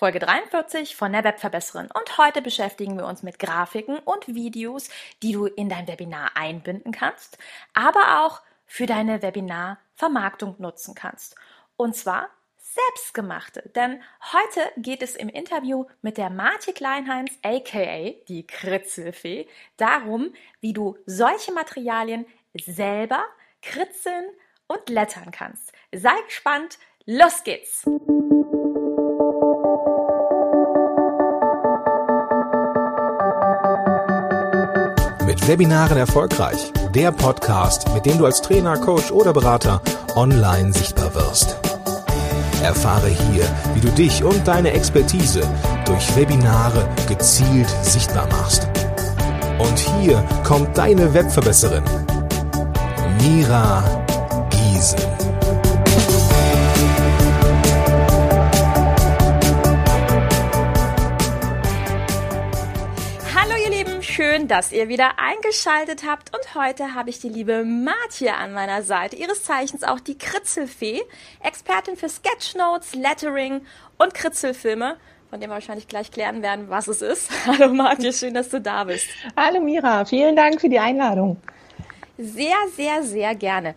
Folge 43 von der Webverbesserin und heute beschäftigen wir uns mit Grafiken und Videos, die du in dein Webinar einbinden kannst, aber auch für deine Webinarvermarktung nutzen kannst. Und zwar selbstgemachte, denn heute geht es im Interview mit der Marti Kleinheinz aka die Kritzelfee darum, wie du solche Materialien selber kritzeln und lettern kannst. Sei gespannt, los geht's! Mit Webinaren erfolgreich. Der Podcast, mit dem du als Trainer, Coach oder Berater online sichtbar wirst. Erfahre hier, wie du dich und deine Expertise durch Webinare gezielt sichtbar machst. Und hier kommt deine Webverbesserin, Mira Giesen. Schön, dass ihr wieder eingeschaltet habt. Und heute habe ich die liebe Martje an meiner Seite, ihres Zeichens auch die Kritzelfee, Expertin für Sketchnotes, Lettering und Kritzelfilme, von dem wir wahrscheinlich gleich klären werden, was es ist. Hallo Martje, schön, dass du da bist. Hallo Mira, vielen Dank für die Einladung. Sehr, sehr, sehr gerne.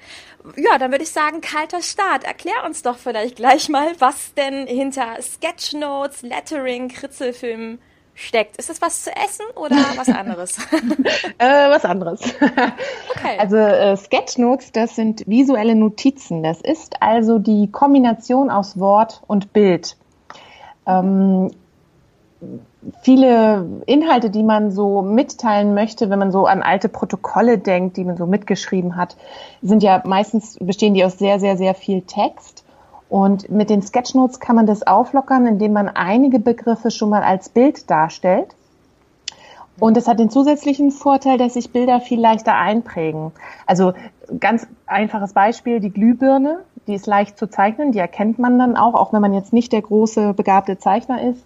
Ja, dann würde ich sagen, kalter Start. Erklär uns doch vielleicht gleich mal, was denn hinter Sketchnotes, Lettering, Kritzelfilmen steckt. Ist das was zu essen oder was anderes? äh, was anderes. okay. Also äh, Sketchnotes, das sind visuelle Notizen. Das ist also die Kombination aus Wort und Bild. Ähm, viele Inhalte, die man so mitteilen möchte, wenn man so an alte Protokolle denkt, die man so mitgeschrieben hat, sind ja meistens bestehen die aus sehr, sehr, sehr viel Text. Und mit den Sketchnotes kann man das auflockern, indem man einige Begriffe schon mal als Bild darstellt. Und es hat den zusätzlichen Vorteil, dass sich Bilder viel leichter einprägen. Also ganz einfaches Beispiel, die Glühbirne, die ist leicht zu zeichnen, die erkennt man dann auch, auch wenn man jetzt nicht der große begabte Zeichner ist,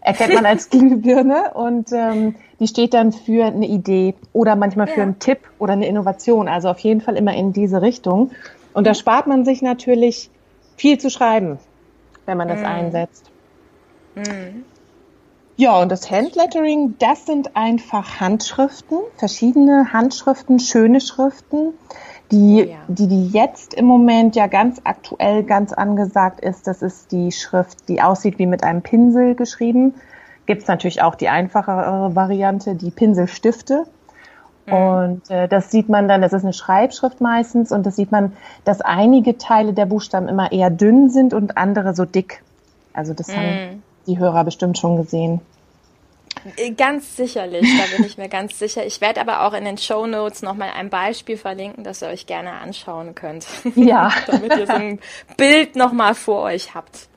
erkennt man als Glühbirne und ähm, die steht dann für eine Idee oder manchmal für ja. einen Tipp oder eine Innovation. Also auf jeden Fall immer in diese Richtung. Und da spart man sich natürlich viel zu schreiben, wenn man das mm. einsetzt. Mm. Ja, und das Handlettering, das sind einfach Handschriften, verschiedene Handschriften, schöne Schriften, die, oh ja. die, die jetzt im Moment ja ganz aktuell, ganz angesagt ist. Das ist die Schrift, die aussieht wie mit einem Pinsel geschrieben. Gibt es natürlich auch die einfachere Variante, die Pinselstifte. Mhm. Und äh, das sieht man dann, das ist eine Schreibschrift meistens und das sieht man, dass einige Teile der Buchstaben immer eher dünn sind und andere so dick. Also das mhm. haben die Hörer bestimmt schon gesehen. Äh, ganz sicherlich, da bin ich mir ganz sicher. Ich werde aber auch in den Show Notes nochmal ein Beispiel verlinken, das ihr euch gerne anschauen könnt. Ja. Damit ihr so ein Bild nochmal vor euch habt.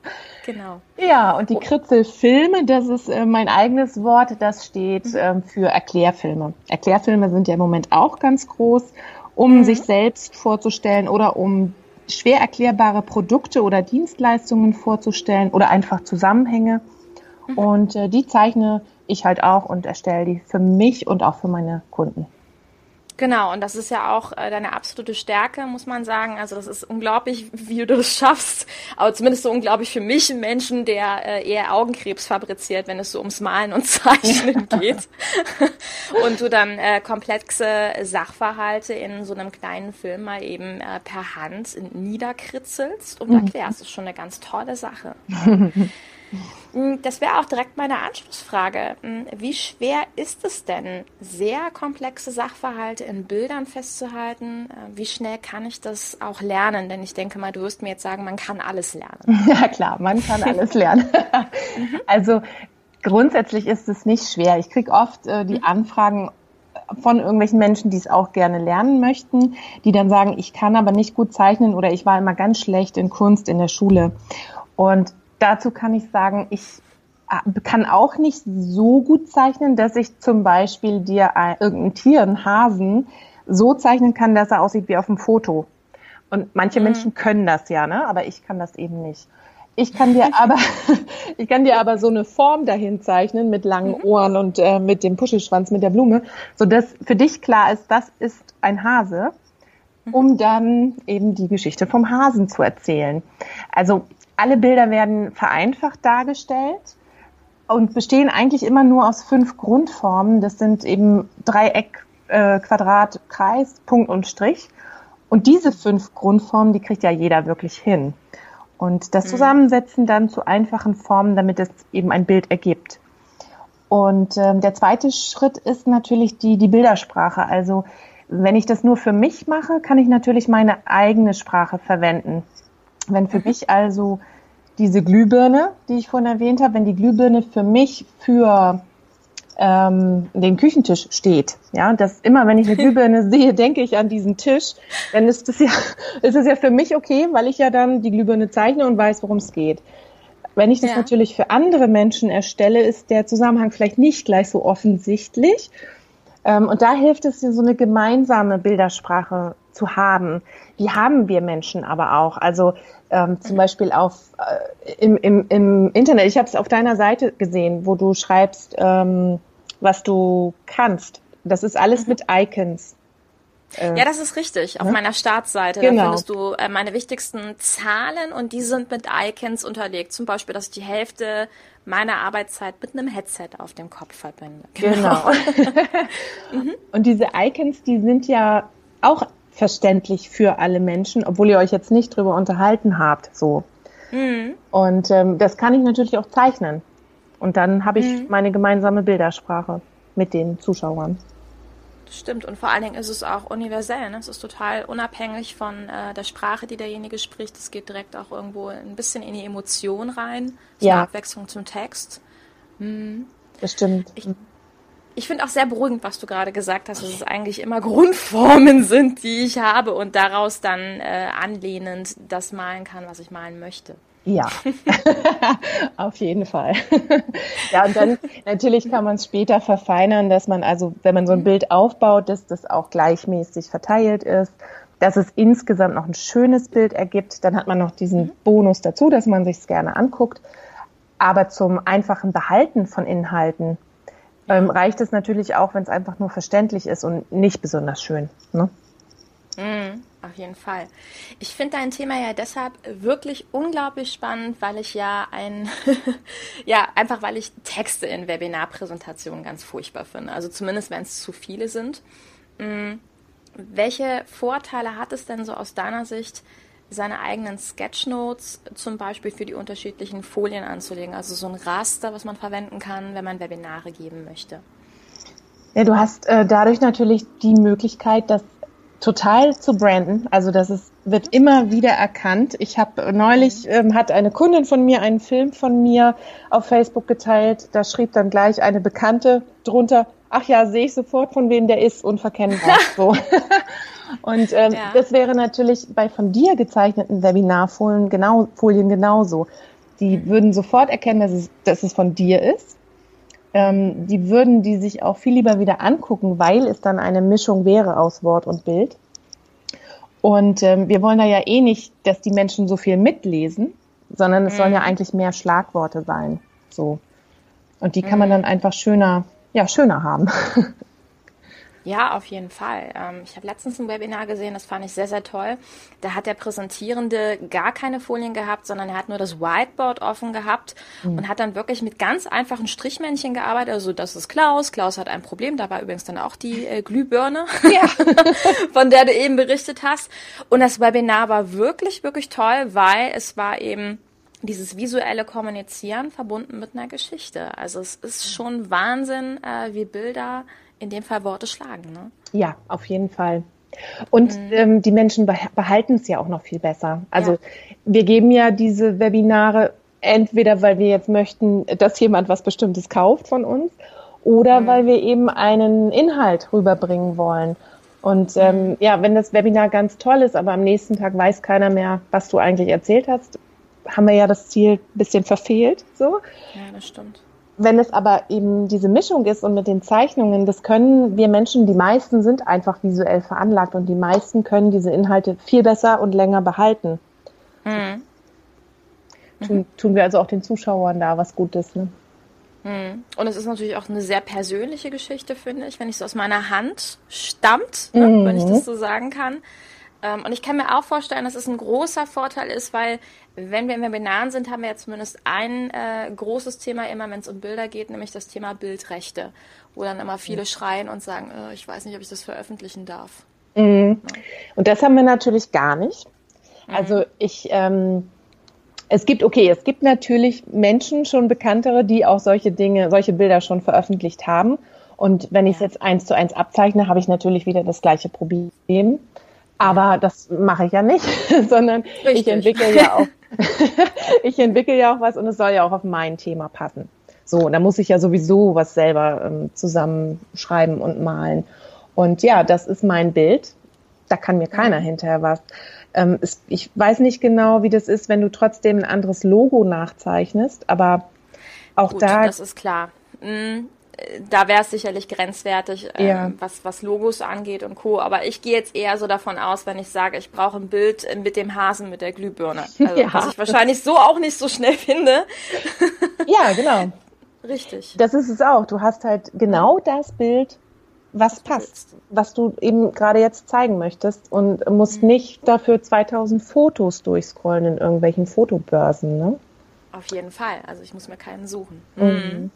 Genau. Ja, und die Kritzelfilme, das ist äh, mein eigenes Wort, das steht ähm, für Erklärfilme. Erklärfilme sind ja im Moment auch ganz groß, um mhm. sich selbst vorzustellen oder um schwer erklärbare Produkte oder Dienstleistungen vorzustellen oder einfach Zusammenhänge. Mhm. Und äh, die zeichne ich halt auch und erstelle die für mich und auch für meine Kunden. Genau, und das ist ja auch äh, deine absolute Stärke, muss man sagen. Also das ist unglaublich, wie du das schaffst. Aber zumindest so unglaublich für mich, ein Menschen, der äh, eher Augenkrebs fabriziert, wenn es so ums Malen und Zeichnen geht. und du dann äh, komplexe Sachverhalte in so einem kleinen Film mal eben äh, per Hand niederkritzelst und mhm. erklärst. Das ist schon eine ganz tolle Sache. Hm, das wäre auch direkt meine Anschlussfrage. Hm, wie schwer ist es denn, sehr komplexe Sachverhalte in Bildern festzuhalten? Äh, wie schnell kann ich das auch lernen? Denn ich denke mal, du wirst mir jetzt sagen, man kann alles lernen. Ja klar, man kann alles lernen. Mhm. Also grundsätzlich ist es nicht schwer. Ich kriege oft äh, die mhm. Anfragen von irgendwelchen Menschen, die es auch gerne lernen möchten, die dann sagen, ich kann aber nicht gut zeichnen oder ich war immer ganz schlecht in Kunst in der Schule. Und dazu kann ich sagen, ich äh, kann auch nicht so gut zeichnen, dass ich zum Beispiel dir ein, irgendein Tier, einen Hasen, so zeichnen kann, dass er aussieht wie auf dem Foto. Und manche mhm. Menschen können das ja, ne? aber ich kann das eben nicht. Ich kann dir aber, ich kann dir aber so eine Form dahin zeichnen mit langen mhm. Ohren und äh, mit dem Puschelschwanz, mit der Blume, so dass für dich klar ist, das ist ein Hase, mhm. um dann eben die Geschichte vom Hasen zu erzählen. Also alle Bilder werden vereinfacht dargestellt. und bestehen eigentlich immer nur aus fünf Grundformen. Das sind eben Dreieck, äh, Quadrat, Kreis, Punkt und Strich. Und diese fünf Grundformen, die kriegt ja jeder wirklich hin. Und das mhm. Zusammensetzen dann zu einfachen Formen, damit es eben ein Bild ergibt. Und ähm, der zweite Schritt ist natürlich die, die Bildersprache. Also wenn ich das nur für mich mache, kann ich natürlich meine eigene Sprache verwenden. Wenn für mich also diese Glühbirne, die ich vorhin erwähnt habe, wenn die Glühbirne für mich für ähm, den Küchentisch steht, ja, dass immer, wenn ich eine Glühbirne sehe, denke ich an diesen Tisch, dann ist es ja, ist es ja für mich okay, weil ich ja dann die Glühbirne zeichne und weiß, worum es geht. Wenn ich das ja. natürlich für andere Menschen erstelle, ist der Zusammenhang vielleicht nicht gleich so offensichtlich. Ähm, und da hilft es, so eine gemeinsame Bildersprache zu haben. Die haben wir Menschen aber auch. Also ähm, zum Beispiel auf äh, im, im, im Internet. Ich habe es auf deiner Seite gesehen, wo du schreibst, ähm, was du kannst. Das ist alles mhm. mit Icons. Äh, ja, das ist richtig. Auf ne? meiner Startseite genau. da findest du äh, meine wichtigsten Zahlen und die sind mit Icons unterlegt. Zum Beispiel, dass ich die Hälfte meiner Arbeitszeit mit einem Headset auf dem Kopf verbinde. Genau. genau. mhm. Und diese Icons, die sind ja auch verständlich für alle Menschen, obwohl ihr euch jetzt nicht drüber unterhalten habt, so. Mhm. Und ähm, das kann ich natürlich auch zeichnen. Und dann habe ich mhm. meine gemeinsame Bildersprache mit den Zuschauern. Stimmt, und vor allen Dingen ist es auch universell. Ne? Es ist total unabhängig von äh, der Sprache, die derjenige spricht. Es geht direkt auch irgendwo ein bisschen in die Emotion rein. So ja. Abwechslung zum Text. Das stimmt. Ich, ich finde auch sehr beruhigend, was du gerade gesagt hast, dass es eigentlich immer Grundformen sind, die ich habe und daraus dann äh, anlehnend das malen kann, was ich malen möchte. Ja, auf jeden Fall. ja, und dann natürlich kann man es später verfeinern, dass man also, wenn man so ein mhm. Bild aufbaut, dass das auch gleichmäßig verteilt ist, dass es insgesamt noch ein schönes Bild ergibt. Dann hat man noch diesen mhm. Bonus dazu, dass man sich es gerne anguckt. Aber zum einfachen Behalten von Inhalten ähm, reicht es natürlich auch, wenn es einfach nur verständlich ist und nicht besonders schön. Ne? Mm, auf jeden Fall. Ich finde dein Thema ja deshalb wirklich unglaublich spannend, weil ich ja ein, ja, einfach weil ich Texte in Webinarpräsentationen ganz furchtbar finde. Also zumindest, wenn es zu viele sind. Mm, welche Vorteile hat es denn so aus deiner Sicht, seine eigenen Sketchnotes zum Beispiel für die unterschiedlichen Folien anzulegen? Also so ein Raster, was man verwenden kann, wenn man Webinare geben möchte. Ja, du hast äh, dadurch natürlich die Möglichkeit, das total zu branden. Also das ist, wird immer wieder erkannt. Ich habe neulich, ähm, hat eine Kundin von mir einen Film von mir auf Facebook geteilt. Da schrieb dann gleich eine Bekannte drunter, ach ja, sehe ich sofort, von wem der ist, unverkennbar. so. Und ähm, ja. das wäre natürlich bei von dir gezeichneten Webinarfolien genau, Folien genauso. Die mhm. würden sofort erkennen, dass es, dass es von dir ist. Ähm, die würden die sich auch viel lieber wieder angucken, weil es dann eine Mischung wäre aus Wort und Bild. Und ähm, wir wollen da ja eh nicht, dass die Menschen so viel mitlesen, sondern es mhm. sollen ja eigentlich mehr Schlagworte sein. So. Und die kann man mhm. dann einfach schöner, ja, schöner haben. Ja, auf jeden Fall. Ähm, ich habe letztens ein Webinar gesehen, das fand ich sehr, sehr toll. Da hat der Präsentierende gar keine Folien gehabt, sondern er hat nur das Whiteboard offen gehabt mhm. und hat dann wirklich mit ganz einfachen Strichmännchen gearbeitet. Also das ist Klaus. Klaus hat ein Problem. Da war übrigens dann auch die äh, Glühbirne, ja. von der du eben berichtet hast. Und das Webinar war wirklich, wirklich toll, weil es war eben dieses visuelle Kommunizieren verbunden mit einer Geschichte. Also es ist schon Wahnsinn, äh, wie Bilder in dem Fall Worte schlagen. Ne? Ja, auf jeden Fall. Und mhm. ähm, die Menschen behalten es ja auch noch viel besser. Also ja. wir geben ja diese Webinare entweder, weil wir jetzt möchten, dass jemand was Bestimmtes kauft von uns, oder mhm. weil wir eben einen Inhalt rüberbringen wollen. Und ähm, mhm. ja, wenn das Webinar ganz toll ist, aber am nächsten Tag weiß keiner mehr, was du eigentlich erzählt hast, haben wir ja das Ziel ein bisschen verfehlt. So. Ja, das stimmt. Wenn es aber eben diese Mischung ist und mit den Zeichnungen, das können wir Menschen, die meisten sind einfach visuell veranlagt und die meisten können diese Inhalte viel besser und länger behalten. Mhm. Tun, tun, wir also auch den Zuschauern da was Gutes. Ne? Mhm. Und es ist natürlich auch eine sehr persönliche Geschichte, finde ich, wenn ich es aus meiner Hand stammt, ne, mhm. wenn ich das so sagen kann. Ähm, und ich kann mir auch vorstellen, dass es ein großer Vorteil ist, weil wenn wir in Webinaren sind, haben wir ja zumindest ein äh, großes Thema immer, wenn es um Bilder geht, nämlich das Thema Bildrechte, wo dann immer viele schreien und sagen, äh, ich weiß nicht, ob ich das veröffentlichen darf. Mhm. Und das haben wir natürlich gar nicht. Also mhm. ich, ähm, es gibt, okay, es gibt natürlich Menschen, schon bekanntere, die auch solche Dinge, solche Bilder schon veröffentlicht haben. Und wenn ich es jetzt eins zu eins abzeichne, habe ich natürlich wieder das gleiche Problem. Aber das mache ich ja nicht, sondern Richtig. ich entwickle ja auch, ich entwickle ja auch was und es soll ja auch auf mein Thema passen. So, da muss ich ja sowieso was selber ähm, zusammenschreiben und malen. Und ja, das ist mein Bild. Da kann mir keiner hinterher was. Ähm, es, ich weiß nicht genau, wie das ist, wenn du trotzdem ein anderes Logo nachzeichnest, aber auch Gut, da. Das ist klar. Mhm da wäre es sicherlich grenzwertig, ähm, ja. was, was Logos angeht und Co. Aber ich gehe jetzt eher so davon aus, wenn ich sage, ich brauche ein Bild mit dem Hasen mit der Glühbirne. Also, ja. Was ich wahrscheinlich so auch nicht so schnell finde. ja, genau. Richtig. Das ist es auch. Du hast halt genau das Bild, was passt, was du eben gerade jetzt zeigen möchtest und musst mhm. nicht dafür 2000 Fotos durchscrollen in irgendwelchen Fotobörsen, ne? Auf jeden Fall. Also ich muss mir keinen suchen. Mhm.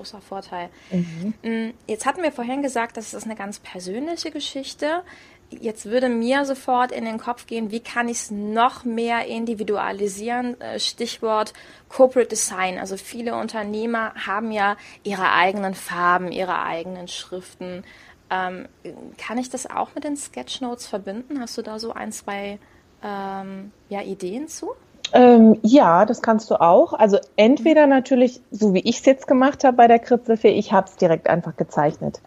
Großer Vorteil. Mhm. Mm, jetzt hatten wir vorhin gesagt, das ist eine ganz persönliche Geschichte. Jetzt würde mir sofort in den Kopf gehen, wie kann ich es noch mehr individualisieren? Äh, Stichwort Corporate Design. Also viele Unternehmer haben ja ihre eigenen Farben, ihre eigenen Schriften. Ähm, kann ich das auch mit den Sketchnotes verbinden? Hast du da so ein, zwei ähm, ja, Ideen zu? Ähm, ja, das kannst du auch. Also entweder natürlich, so wie ich es jetzt gemacht habe bei der Kritzelfee, ich habe es direkt einfach gezeichnet.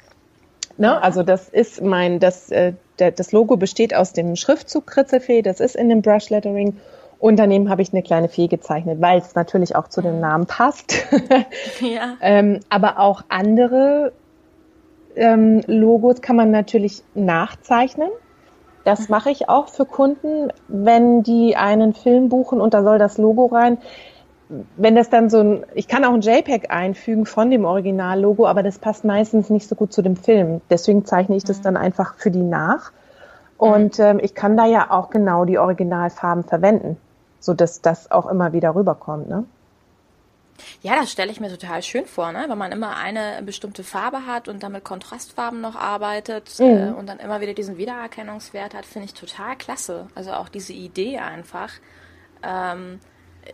Ne? Also das ist mein, das, äh, der, das Logo besteht aus dem Schriftzug Kritzelfee, das ist in dem Brush Lettering. Und daneben habe ich eine kleine Fee gezeichnet, weil es natürlich auch zu dem Namen passt. ja. ähm, aber auch andere ähm, Logos kann man natürlich nachzeichnen. Das mhm. mache ich auch für Kunden, wenn die einen Film buchen und da soll das Logo rein. Wenn das dann so ein, ich kann auch ein JPEG einfügen von dem Originallogo, aber das passt meistens nicht so gut zu dem Film. Deswegen zeichne ich das mhm. dann einfach für die nach. Und mhm. ähm, ich kann da ja auch genau die Originalfarben verwenden, so dass das auch immer wieder rüberkommt. Ne? Ja, das stelle ich mir total schön vor, ne? wenn man immer eine bestimmte Farbe hat und dann mit Kontrastfarben noch arbeitet mhm. äh, und dann immer wieder diesen Wiedererkennungswert hat, finde ich total klasse. Also auch diese Idee einfach. Ähm,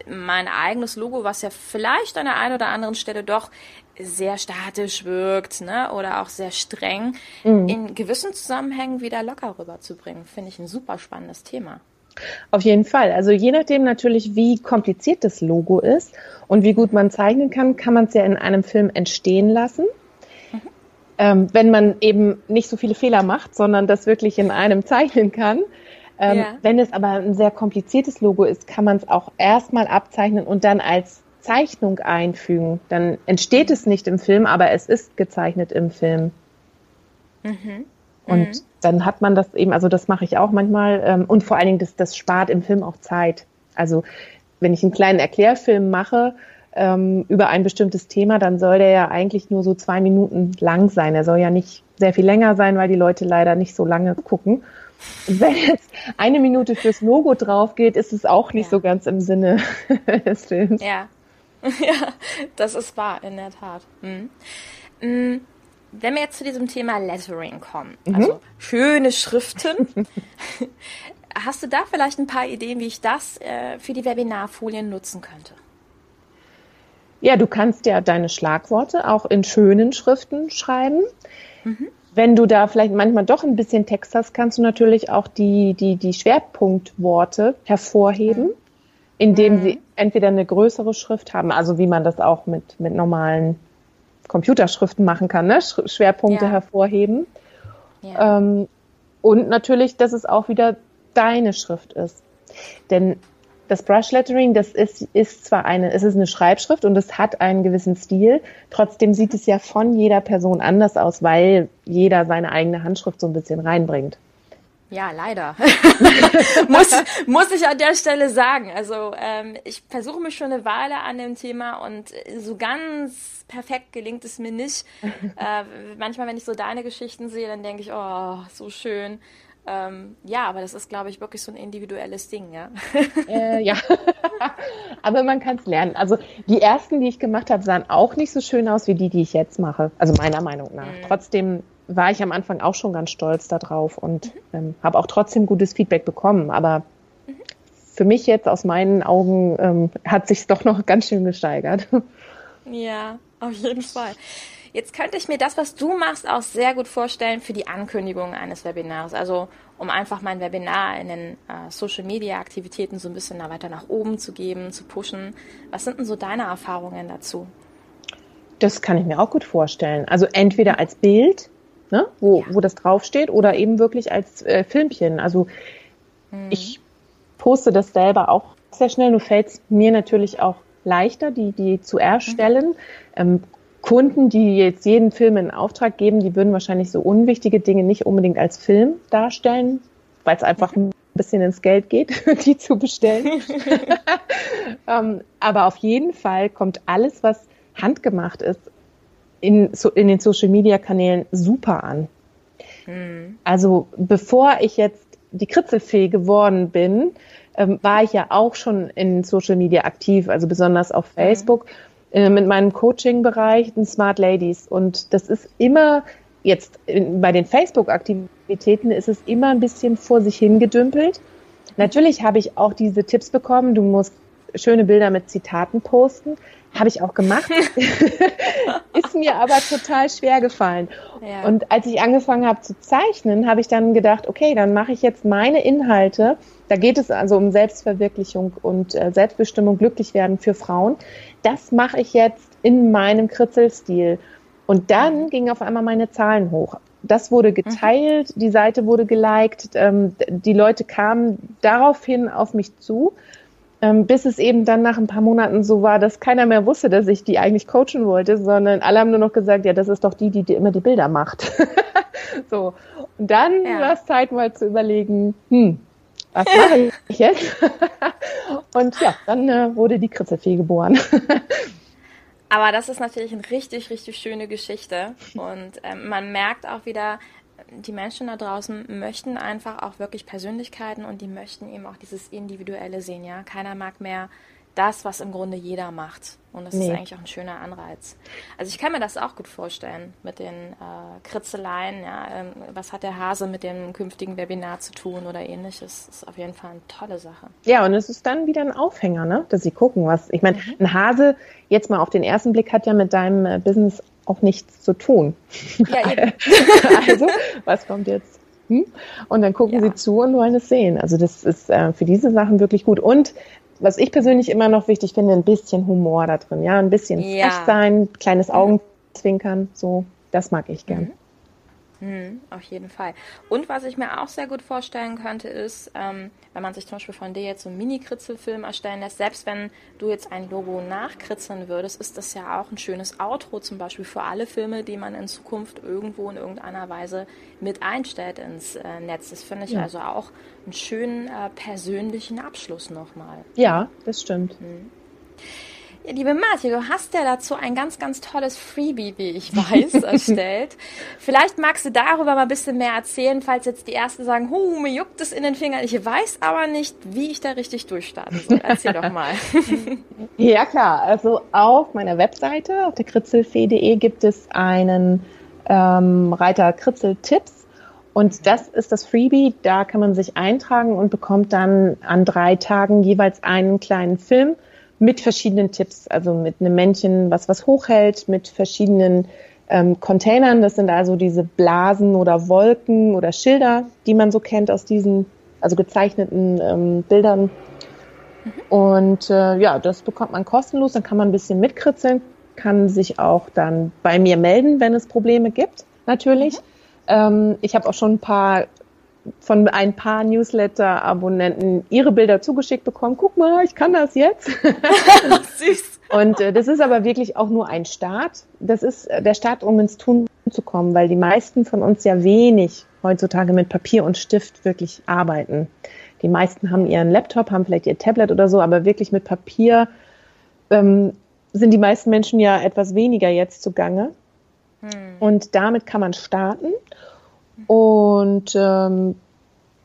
mein eigenes Logo, was ja vielleicht an der einen oder anderen Stelle doch sehr statisch wirkt, ne, oder auch sehr streng, mhm. in gewissen Zusammenhängen wieder locker rüberzubringen, finde ich ein super spannendes Thema. Auf jeden Fall. Also je nachdem natürlich, wie kompliziert das Logo ist und wie gut man zeichnen kann, kann man es ja in einem Film entstehen lassen. Mhm. Ähm, wenn man eben nicht so viele Fehler macht, sondern das wirklich in einem zeichnen kann. Ähm, ja. Wenn es aber ein sehr kompliziertes Logo ist, kann man es auch erstmal abzeichnen und dann als Zeichnung einfügen. Dann entsteht es nicht im Film, aber es ist gezeichnet im Film. Mhm. Und mhm. dann hat man das eben, also das mache ich auch manchmal. Ähm, und vor allen Dingen, das, das spart im Film auch Zeit. Also wenn ich einen kleinen Erklärfilm mache ähm, über ein bestimmtes Thema, dann soll der ja eigentlich nur so zwei Minuten lang sein. Er soll ja nicht sehr viel länger sein, weil die Leute leider nicht so lange gucken. Und wenn jetzt eine Minute fürs Logo drauf geht, ist es auch nicht ja. so ganz im Sinne des Films. Ja. ja, das ist wahr, in der Tat. Mhm. Mhm wenn wir jetzt zu diesem Thema Lettering kommen, mhm. also schöne Schriften, hast du da vielleicht ein paar Ideen, wie ich das äh, für die Webinarfolien nutzen könnte? Ja, du kannst ja deine Schlagworte auch in schönen Schriften schreiben. Mhm. Wenn du da vielleicht manchmal doch ein bisschen Text hast, kannst du natürlich auch die, die, die Schwerpunktworte hervorheben, mhm. indem mhm. sie entweder eine größere Schrift haben, also wie man das auch mit, mit normalen Computerschriften machen kann, ne? Schwerpunkte ja. hervorheben. Ja. Ähm, und natürlich, dass es auch wieder deine Schrift ist. Denn das Brush Lettering, das ist, ist zwar eine, es ist eine Schreibschrift und es hat einen gewissen Stil, trotzdem sieht es ja von jeder Person anders aus, weil jeder seine eigene Handschrift so ein bisschen reinbringt. Ja, leider. muss, muss ich an der Stelle sagen. Also ähm, ich versuche mich schon eine Weile an dem Thema und so ganz perfekt gelingt es mir nicht. äh, manchmal, wenn ich so deine Geschichten sehe, dann denke ich, oh, so schön. Ähm, ja, aber das ist, glaube ich, wirklich so ein individuelles Ding, ja. Äh, ja, aber man kann es lernen. Also die ersten, die ich gemacht habe, sahen auch nicht so schön aus wie die, die ich jetzt mache. Also meiner Meinung nach. Mhm. Trotzdem war ich am Anfang auch schon ganz stolz darauf und ähm, habe auch trotzdem gutes Feedback bekommen. Aber für mich jetzt aus meinen Augen ähm, hat sich doch noch ganz schön gesteigert. Ja, auf jeden Fall. Jetzt könnte ich mir das, was du machst, auch sehr gut vorstellen für die Ankündigung eines Webinars. Also um einfach mein Webinar in den äh, Social Media Aktivitäten so ein bisschen weiter nach oben zu geben, zu pushen. Was sind denn so deine Erfahrungen dazu? Das kann ich mir auch gut vorstellen. Also entweder als Bild, ne, wo, ja. wo das draufsteht, oder eben wirklich als äh, Filmchen. Also mhm. ich poste das selber auch sehr schnell. Nur fällt es mir natürlich auch leichter, die, die zu erstellen. Mhm. Ähm, Kunden, die jetzt jeden Film in Auftrag geben, die würden wahrscheinlich so unwichtige Dinge nicht unbedingt als Film darstellen, weil es einfach ein bisschen ins Geld geht, die zu bestellen. ähm, aber auf jeden Fall kommt alles, was handgemacht ist, in, in den Social Media Kanälen super an. Mhm. Also bevor ich jetzt die Kritzelfee geworden bin, ähm, war ich ja auch schon in Social Media aktiv, also besonders auf mhm. Facebook mhm. äh, mit meinem Coaching-Bereich, den Smart Ladies. Und das ist immer jetzt in, bei den Facebook-Aktivitäten ist es immer ein bisschen vor sich hingedümpelt. Natürlich habe ich auch diese Tipps bekommen. Du musst schöne Bilder mit Zitaten posten. Habe ich auch gemacht. ist mir aber total schwer gefallen. Ja. Und als ich angefangen habe zu zeichnen, habe ich dann gedacht, okay, dann mache ich jetzt meine Inhalte. Da geht es also um Selbstverwirklichung und äh, Selbstbestimmung, glücklich werden für Frauen. Das mache ich jetzt in meinem Kritzelstil. Und dann mhm. gingen auf einmal meine Zahlen hoch. Das wurde geteilt, mhm. die Seite wurde geliked, ähm, die Leute kamen daraufhin auf mich zu bis es eben dann nach ein paar Monaten so war, dass keiner mehr wusste, dass ich die eigentlich coachen wollte, sondern alle haben nur noch gesagt, ja, das ist doch die, die, die immer die Bilder macht. so. Und dann ja. war es Zeit mal zu überlegen, hm, was mache ich jetzt? Und ja, dann äh, wurde die Kritzelfee geboren. Aber das ist natürlich eine richtig, richtig schöne Geschichte. Und ähm, man merkt auch wieder, die Menschen da draußen möchten einfach auch wirklich Persönlichkeiten und die möchten eben auch dieses Individuelle sehen, ja. Keiner mag mehr das, was im Grunde jeder macht. Und das nee. ist eigentlich auch ein schöner Anreiz. Also ich kann mir das auch gut vorstellen mit den äh, Kritzeleien. Ja, ähm, was hat der Hase mit dem künftigen Webinar zu tun oder ähnliches? Das ist auf jeden Fall eine tolle Sache. Ja, und es ist dann wieder ein Aufhänger, ne? dass sie gucken, was. Ich meine, mhm. ein Hase, jetzt mal auf den ersten Blick, hat ja mit deinem äh, Business auch nichts zu tun. Ja, eben. also, was kommt jetzt? Hm? Und dann gucken ja. sie zu und wollen es sehen. Also das ist äh, für diese Sachen wirklich gut. Und was ich persönlich immer noch wichtig finde, ein bisschen Humor da drin, ja, ein bisschen ja. frech sein, kleines Augenzwinkern, so, das mag ich gern. Mhm. Mhm, auf jeden Fall. Und was ich mir auch sehr gut vorstellen könnte, ist, ähm, wenn man sich zum Beispiel von dir jetzt so einen Mini-Kritzelfilm erstellen lässt, selbst wenn du jetzt ein Logo nachkritzeln würdest, ist das ja auch ein schönes Outro zum Beispiel für alle Filme, die man in Zukunft irgendwo in irgendeiner Weise mit einstellt ins äh, Netz. Das finde ich ja. also auch einen schönen äh, persönlichen Abschluss nochmal. Ja, das stimmt. Mhm. Liebe Martje, du hast ja dazu ein ganz, ganz tolles Freebie, wie ich weiß, erstellt. Vielleicht magst du darüber mal ein bisschen mehr erzählen, falls jetzt die Ersten sagen, hu, mir juckt es in den Fingern. Ich weiß aber nicht, wie ich da richtig durchstarten soll. Erzähl doch mal. ja, klar. Also auf meiner Webseite, auf der kritzelfee.de gibt es einen ähm, Reiter Kritzel-Tipps. Und das ist das Freebie. Da kann man sich eintragen und bekommt dann an drei Tagen jeweils einen kleinen Film mit verschiedenen Tipps, also mit einem Männchen, was was hochhält, mit verschiedenen ähm, Containern. Das sind also diese Blasen oder Wolken oder Schilder, die man so kennt aus diesen, also gezeichneten ähm, Bildern. Mhm. Und äh, ja, das bekommt man kostenlos. Dann kann man ein bisschen mitkritzeln, kann sich auch dann bei mir melden, wenn es Probleme gibt, natürlich. Mhm. Ähm, ich habe auch schon ein paar von ein paar Newsletter-Abonnenten ihre Bilder zugeschickt bekommen. Guck mal, ich kann das jetzt. Süß. Und äh, das ist aber wirklich auch nur ein Start. Das ist äh, der Start, um ins Tun zu kommen, weil die meisten von uns ja wenig heutzutage mit Papier und Stift wirklich arbeiten. Die meisten haben ihren Laptop, haben vielleicht ihr Tablet oder so, aber wirklich mit Papier ähm, sind die meisten Menschen ja etwas weniger jetzt zugange. Hm. Und damit kann man starten. Und ähm,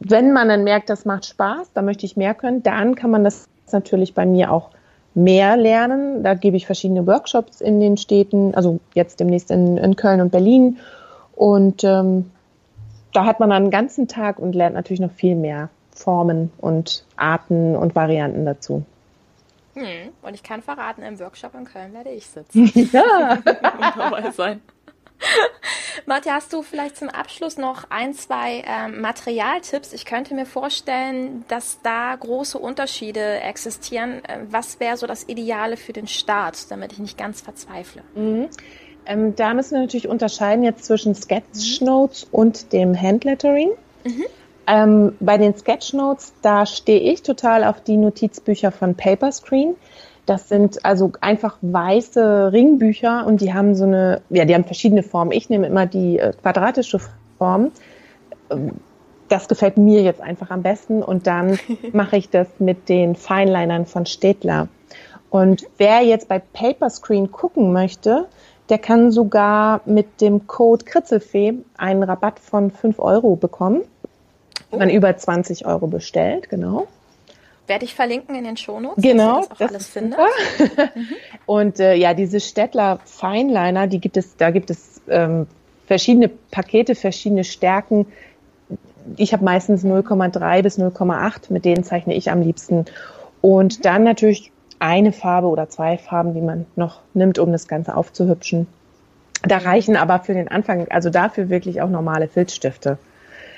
wenn man dann merkt, das macht Spaß, da möchte ich mehr können, dann kann man das natürlich bei mir auch mehr lernen. Da gebe ich verschiedene Workshops in den Städten, also jetzt demnächst in, in Köln und Berlin. Und ähm, da hat man dann einen ganzen Tag und lernt natürlich noch viel mehr Formen und Arten und Varianten dazu. Hm. Und ich kann verraten, im Workshop in Köln werde ich sitzen. Ja. und dabei sein. Martja, hast du vielleicht zum Abschluss noch ein, zwei ähm, Materialtipps? Ich könnte mir vorstellen, dass da große Unterschiede existieren. Äh, was wäre so das Ideale für den Start, damit ich nicht ganz verzweifle? Mhm. Ähm, da müssen wir natürlich unterscheiden jetzt zwischen Sketchnotes mhm. und dem Handlettering. Mhm. Ähm, bei den Sketchnotes, da stehe ich total auf die Notizbücher von Paperscreen. Das sind also einfach weiße Ringbücher und die haben so eine, ja, die haben verschiedene Formen. Ich nehme immer die äh, quadratische Form. Ähm, das gefällt mir jetzt einfach am besten und dann mache ich das mit den Feinlinern von Städtler. Und wer jetzt bei Paperscreen gucken möchte, der kann sogar mit dem Code Kritzelfee einen Rabatt von 5 Euro bekommen, wenn man oh. über 20 Euro bestellt, genau. Werde ich verlinken in den Shownotes, genau, dass ihr das auch alles findet. mhm. Und äh, ja, diese Stettler Feinliner, die gibt es, da gibt es ähm, verschiedene Pakete, verschiedene Stärken. Ich habe meistens 0,3 bis 0,8, mit denen zeichne ich am liebsten. Und mhm. dann natürlich eine Farbe oder zwei Farben, die man noch nimmt, um das Ganze aufzuhübschen. Da reichen aber für den Anfang, also dafür wirklich auch normale Filzstifte.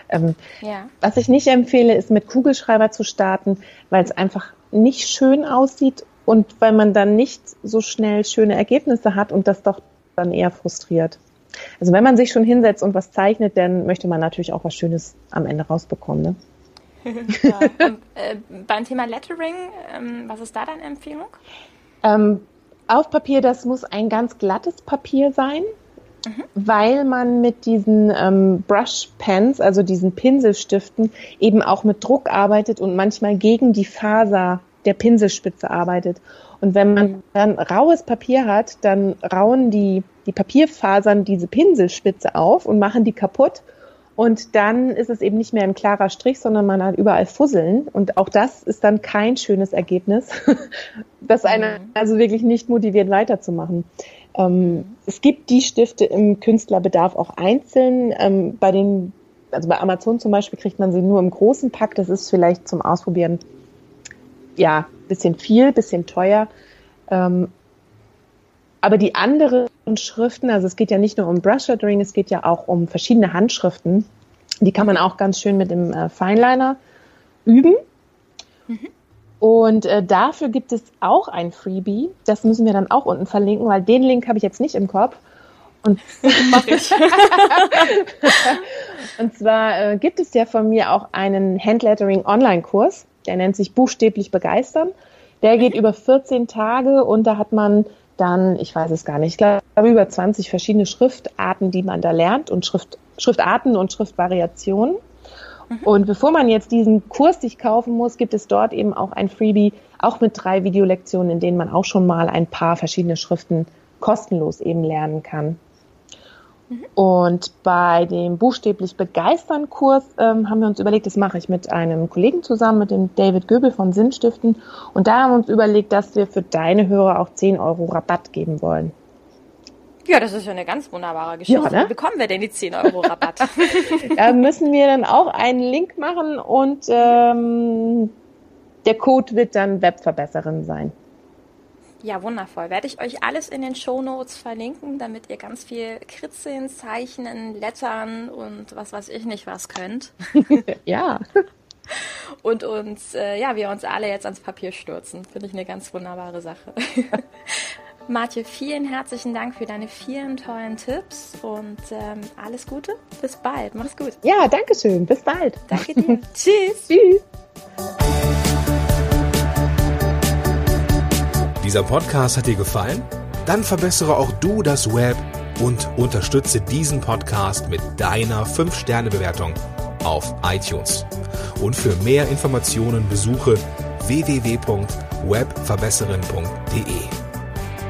Ähm, ja. Was ich nicht empfehle, ist mit Kugelschreiber zu starten, weil es einfach nicht schön aussieht und weil man dann nicht so schnell schöne Ergebnisse hat und das doch dann eher frustriert. Also wenn man sich schon hinsetzt und was zeichnet, dann möchte man natürlich auch was Schönes am Ende rausbekommen. Ne? ja. Und, äh, beim Thema Lettering, ähm, was ist da deine Empfehlung? Ähm, auf Papier, das muss ein ganz glattes Papier sein mhm. weil man mit diesen ähm, Brush Pens, also diesen Pinselstiften, eben auch mit Druck arbeitet und manchmal gegen die Faser der Pinselspitze arbeitet. Und wenn man dann raues Papier hat, dann rauen die, die Papierfasern diese Pinselspitze auf und machen die kaputt. Und dann ist es eben nicht mehr ein klarer Strich, sondern man hat überall Fusseln. Und auch das ist dann kein schönes Ergebnis, das einen mhm. also wirklich nicht motiviert weiterzumachen. Ähm, es gibt die Stifte im Künstlerbedarf auch einzeln. Ähm, bei den, also bei Amazon zum Beispiel kriegt man sie nur im großen Pack. Das ist vielleicht zum Ausprobieren ja bisschen viel, bisschen teuer. Ähm, aber die anderen Schriften, also es geht ja nicht nur um Brush Lettering, es geht ja auch um verschiedene Handschriften. Die kann man auch ganz schön mit dem äh, Fineliner üben. Mhm. Und äh, dafür gibt es auch ein Freebie. Das müssen wir dann auch unten verlinken, weil den Link habe ich jetzt nicht im Kopf. Und, Mach ich. und zwar äh, gibt es ja von mir auch einen Handlettering Online-Kurs. Der nennt sich Buchstäblich begeistern. Der geht über 14 Tage und da hat man dann, ich weiß es gar nicht, ich glaube über 20 verschiedene Schriftarten, die man da lernt und Schrift, Schriftarten und Schriftvariationen. Mhm. Und bevor man jetzt diesen Kurs sich kaufen muss, gibt es dort eben auch ein Freebie, auch mit drei Videolektionen, in denen man auch schon mal ein paar verschiedene Schriften kostenlos eben lernen kann. Mhm. Und bei dem buchstäblich begeistern Kurs ähm, haben wir uns überlegt, das mache ich mit einem Kollegen zusammen, mit dem David Göbel von Sinnstiften. Und da haben wir uns überlegt, dass wir für deine Hörer auch 10 Euro Rabatt geben wollen. Ja, das ist ja eine ganz wunderbare Geschichte. Ja, ne? Wie bekommen wir denn die 10 Euro Rabatt? da müssen wir dann auch einen Link machen und ähm, der Code wird dann Webverbesserin sein. Ja, wundervoll. Werde ich euch alles in den Show Notes verlinken, damit ihr ganz viel kritzeln, zeichnen, lettern und was weiß ich nicht was könnt. ja. Und uns, äh, ja, wir uns alle jetzt ans Papier stürzen. Finde ich eine ganz wunderbare Sache. Martje, vielen herzlichen Dank für deine vielen tollen Tipps und ähm, alles Gute. Bis bald. Mach's gut. Ja, danke schön. Bis bald. Danke dir. Tschüss. Tschüss. Dieser Podcast hat dir gefallen? Dann verbessere auch du das Web und unterstütze diesen Podcast mit deiner 5-Sterne-Bewertung auf iTunes. Und für mehr Informationen besuche www.webverbesserin.de.